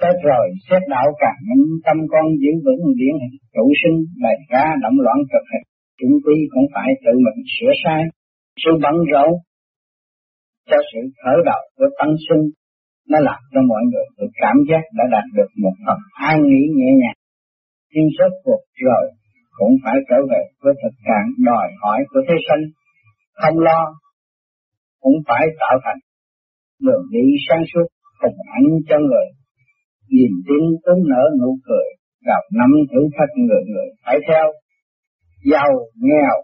Tết rồi xét đạo càng những tâm con giữ vững điển hình. Trụ sinh bày ra động loạn cực hình. Chúng quy cũng phải tự mình sửa sai. Sự bận rộn cho sự khởi đầu của tăng sinh nó làm cho mọi người được cảm giác đã đạt được một phần an nghỉ nhẹ nhàng. Nhưng rốt cuộc rồi, cũng phải trở về với thực trạng đòi hỏi của thế sinh không lo, cũng phải tạo thành đường đi sáng suốt cùng ảnh cho người niềm tin tướng nở nụ cười, gặp năm thử thách người người. Phải theo, giàu, nghèo,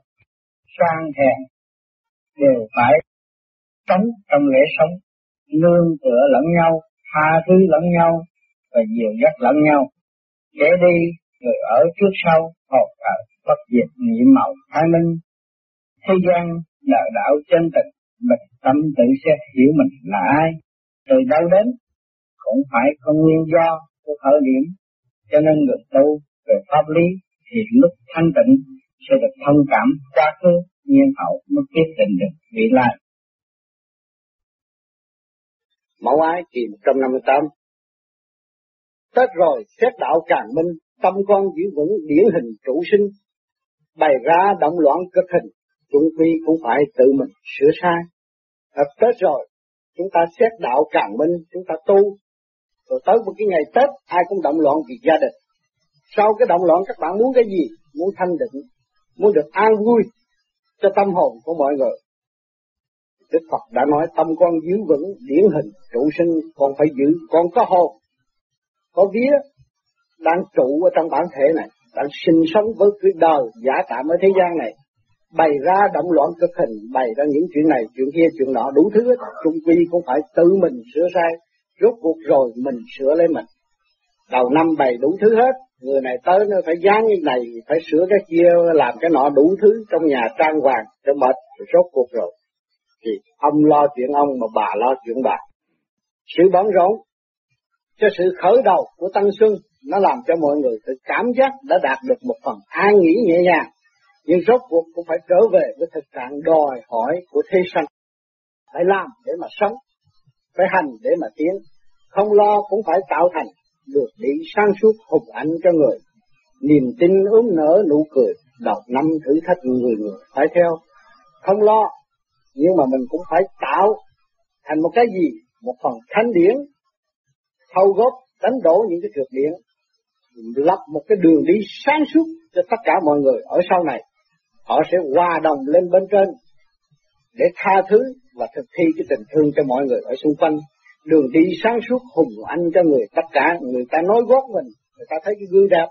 sang hèn, đều phải sống trong lễ sống. Nương tựa lẫn nhau, tha thứ lẫn nhau, và dìu dắt lẫn nhau. Kể đi, người ở trước sau học ở bất diệt nhiệm màu, thái minh. Thế gian đạo đạo chân tình, bình tâm tự xét hiểu mình là ai, từ đâu đến? Cũng phải có nguyên do của khởi điểm. Cho nên người tu về pháp lý thì lúc thanh tịnh sẽ được thông cảm quá khứ nhiên hậu mới quyết định được vị lai. Mẫu ái kỳ 158 Tết rồi xét đạo càng minh, tâm con giữ vững điển hình chủ sinh, bày ra động loạn cực hình, chúng quy cũng phải tự mình sửa sai. À, Tết rồi, chúng ta xét đạo càng minh, chúng ta tu, rồi tới một cái ngày Tết ai cũng động loạn vì gia đình. Sau cái động loạn các bạn muốn cái gì? Muốn thanh định, muốn được an vui cho tâm hồn của mọi người. Đức Phật đã nói tâm con giữ vững điển hình trụ sinh còn phải giữ còn có hồn có vía đang trụ ở trong bản thể này đang sinh sống với cái đời giả tạm ở thế gian này bày ra động loạn cực hình bày ra những chuyện này chuyện kia chuyện nọ đủ thứ hết chung quy cũng phải tự mình sửa sai rốt cuộc rồi mình sửa lấy mình đầu năm bày đủ thứ hết người này tới nó phải dán như này phải sửa cái kia làm cái nọ đủ thứ trong nhà trang hoàng cho mệt rồi rốt cuộc rồi thì ông lo chuyện ông mà bà lo chuyện bà. Sự bận rộn cho sự khởi đầu của Tăng Xuân nó làm cho mọi người tự cảm giác đã đạt được một phần an nghỉ nhẹ nhàng. Nhưng rốt cuộc cũng phải trở về với thực trạng đòi hỏi của thế sanh. Phải làm để mà sống, phải hành để mà tiến, không lo cũng phải tạo thành được đi sang suốt hùng ảnh cho người. Niềm tin ốm nở nụ cười, đọc năm thử thách người người phải theo. Không lo nhưng mà mình cũng phải tạo thành một cái gì một phần thanh điển thâu góp đánh đổ những cái trượt điển lập một cái đường đi sáng suốt cho tất cả mọi người ở sau này họ sẽ hòa đồng lên bên trên để tha thứ và thực thi cái tình thương cho mọi người ở xung quanh đường đi sáng suốt hùng anh cho người tất cả người ta nói gót mình người ta thấy cái gương đẹp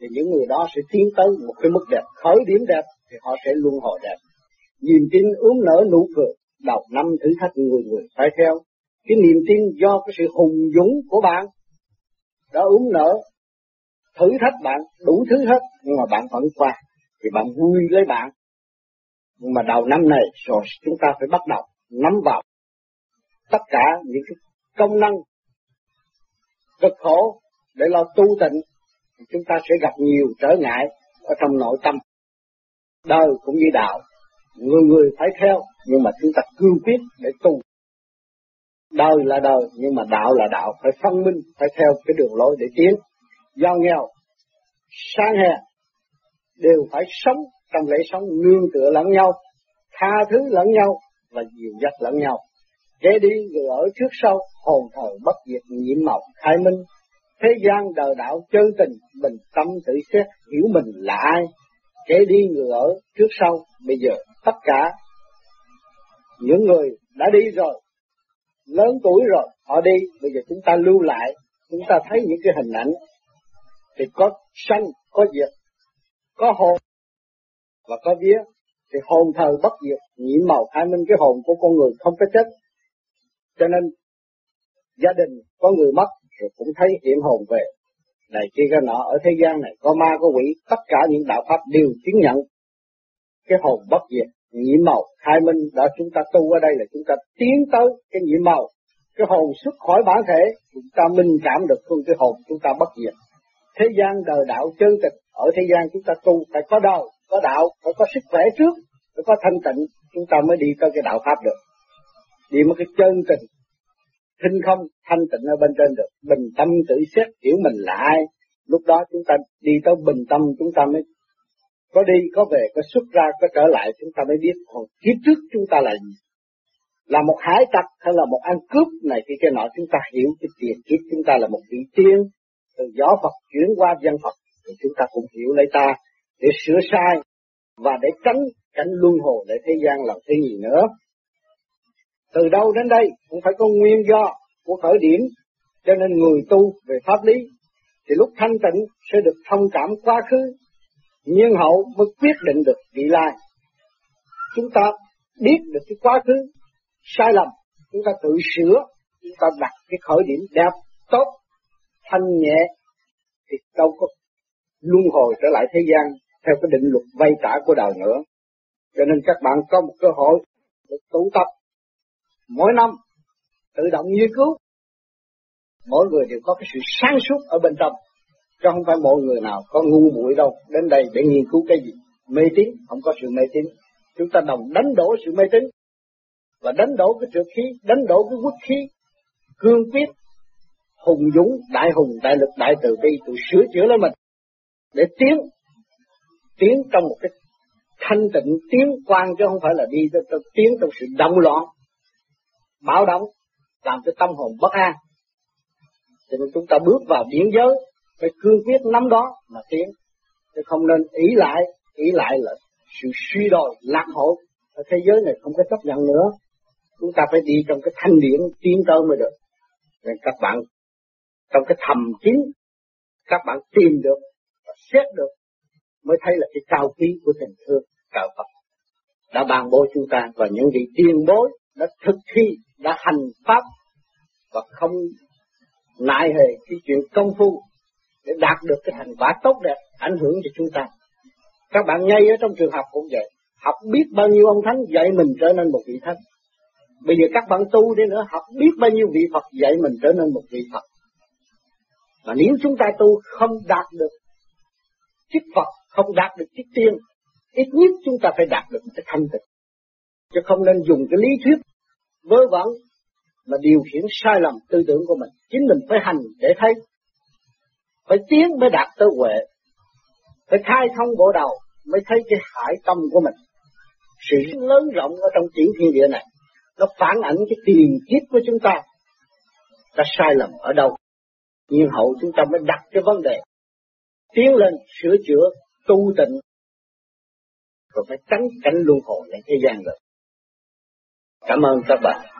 thì những người đó sẽ tiến tới một cái mức đẹp khởi điểm đẹp thì họ sẽ luôn hồi đẹp niềm tin ướm nở nụ cười, đầu năm thử thách người người phải theo. Cái niềm tin do cái sự hùng dũng của bạn đã ướm nở, thử thách bạn đủ thứ hết, nhưng mà bạn vẫn qua, thì bạn vui lấy bạn. Nhưng mà đầu năm này, rồi chúng ta phải bắt đầu nắm vào tất cả những cái công năng cực khổ để lo tu tịnh. Chúng ta sẽ gặp nhiều trở ngại ở trong nội tâm, đời cũng như đạo. Người người phải theo, nhưng mà chúng ta cương quyết để tu. Đời là đời, nhưng mà đạo là đạo. Phải phân minh, phải theo cái đường lối để tiến. Giàu nghèo, sang hè đều phải sống trong lễ sống nương tựa lẫn nhau tha thứ lẫn nhau và dìu dắt lẫn nhau. Kế đi người ở trước sau hồn thờ bất diệt nhiễm mộng khai minh. Thế gian đời đạo chân tình bình tâm tự xét hiểu mình là ai. Kế đi người ở trước sau bây giờ tất cả những người đã đi rồi, lớn tuổi rồi, họ đi, bây giờ chúng ta lưu lại, chúng ta thấy những cái hình ảnh, thì có sanh, có diệt, có hồn và có vía, thì hồn thờ bất diệt, nhiễm màu khai minh cái hồn của con người không có chết. Cho nên gia đình có người mất rồi cũng thấy hiện hồn về. Này kia cái nọ ở thế gian này có ma có quỷ, tất cả những đạo pháp đều chứng nhận cái hồn bất diệt nhiễm màu khai minh đã chúng ta tu ở đây là chúng ta tiến tới cái nhiễm màu cái hồn xuất khỏi bản thể chúng ta minh cảm được phương cái hồn chúng ta bất diệt thế gian đời đạo chân tịch ở thế gian chúng ta tu phải có đầu có đạo, phải có sức khỏe trước, phải có thanh tịnh. Chúng ta mới đi tới cái đạo pháp được. Đi một cái chân tình thinh không, thanh tịnh ở bên trên được. Bình tâm tự xét hiểu mình là ai. Lúc đó chúng ta đi tới bình tâm, chúng ta mới có đi, có về, có xuất ra, có trở lại. Chúng ta mới biết còn kiếp trước chúng ta là gì. Là một hải tặc hay là một ăn cướp này kia, cái nọ, chúng ta hiểu cái tiền kiếp chúng ta là một vị tiên. Từ gió Phật chuyển qua dân Phật, thì chúng ta cũng hiểu lấy ta để sửa sai và để tránh cảnh luân hồi để thế gian làm thế gì nữa. Từ đâu đến đây cũng phải có nguyên do của khởi điểm, cho nên người tu về pháp lý thì lúc thanh tịnh sẽ được thông cảm quá khứ, nhiên hậu mới quyết định được vị lai. Chúng ta biết được cái quá khứ sai lầm, chúng ta tự sửa, chúng ta đặt cái khởi điểm đẹp, tốt, thanh nhẹ, thì đâu có luân hồi trở lại thế gian theo cái định luật vay trả của đời nữa. Cho nên các bạn có một cơ hội được tụ tập mỗi năm tự động nghiên cứu. Mỗi người đều có cái sự sáng suốt ở bên trong. Chứ không phải mọi người nào có ngu muội đâu đến đây để nghiên cứu cái gì. Mê tín, không có sự mê tín. Chúng ta đồng đánh đổ sự mê tín và đánh đổ cái trượt khí, đánh đổ cái quốc khí, cương quyết, hùng dũng, đại hùng, đại lực, đại từ bi, tự sửa chữa lên mình để tiến tiến trong một cái thanh tịnh tiến quan chứ không phải là đi trong cho tiến trong sự động loạn báo động, làm cho tâm hồn bất an. Cho nên chúng ta bước vào biển giới, phải cương quyết nắm đó mà tiến chứ không nên ý lại ý lại là sự suy đồi, lạc hậu. Ở thế giới này không có chấp nhận nữa. Chúng ta phải đi trong cái thanh điển tiến tới mới được. Nên các bạn trong cái thầm kín, các bạn tìm được và xét được mới thấy là cái cao quý của tình thương cao Phật đã ban bố chúng ta. Và những vị tiên bối đã thực thi, đã hành pháp và không nại hề cái chuyện công phu để đạt được cái thành quả tốt đẹp, ảnh hưởng cho chúng ta. Các bạn ngay ở trong trường học cũng vậy. Học biết bao nhiêu ông thánh dạy mình trở nên một vị thánh. Bây giờ các bạn tu đi nữa, học biết bao nhiêu vị Phật dạy mình trở nên một vị Phật. Mà nếu chúng ta tu không đạt được chức Phật không đạt được trước tiên ít nhất chúng ta phải đạt được cái thanh tịnh. Chứ không nên dùng cái lý thuyết vớ vẩn mà điều khiển sai lầm tư tưởng của mình. Chính mình phải hành để thấy. Phải tiến mới đạt tới huệ. Phải khai thông bộ đầu mới thấy cái hải tâm của mình. Sự lớn rộng ở trong tiểu thiên địa này, nó phản ảnh cái tiền kiếp của chúng ta. Ta sai lầm ở đâu? Nhiên hậu chúng ta mới đặt cái vấn đề. Tiến lên sửa chữa tu tịnh, rồi phải tránh cảnh luân hồi ใน thế gian rồi. Cảm ơn các bạn.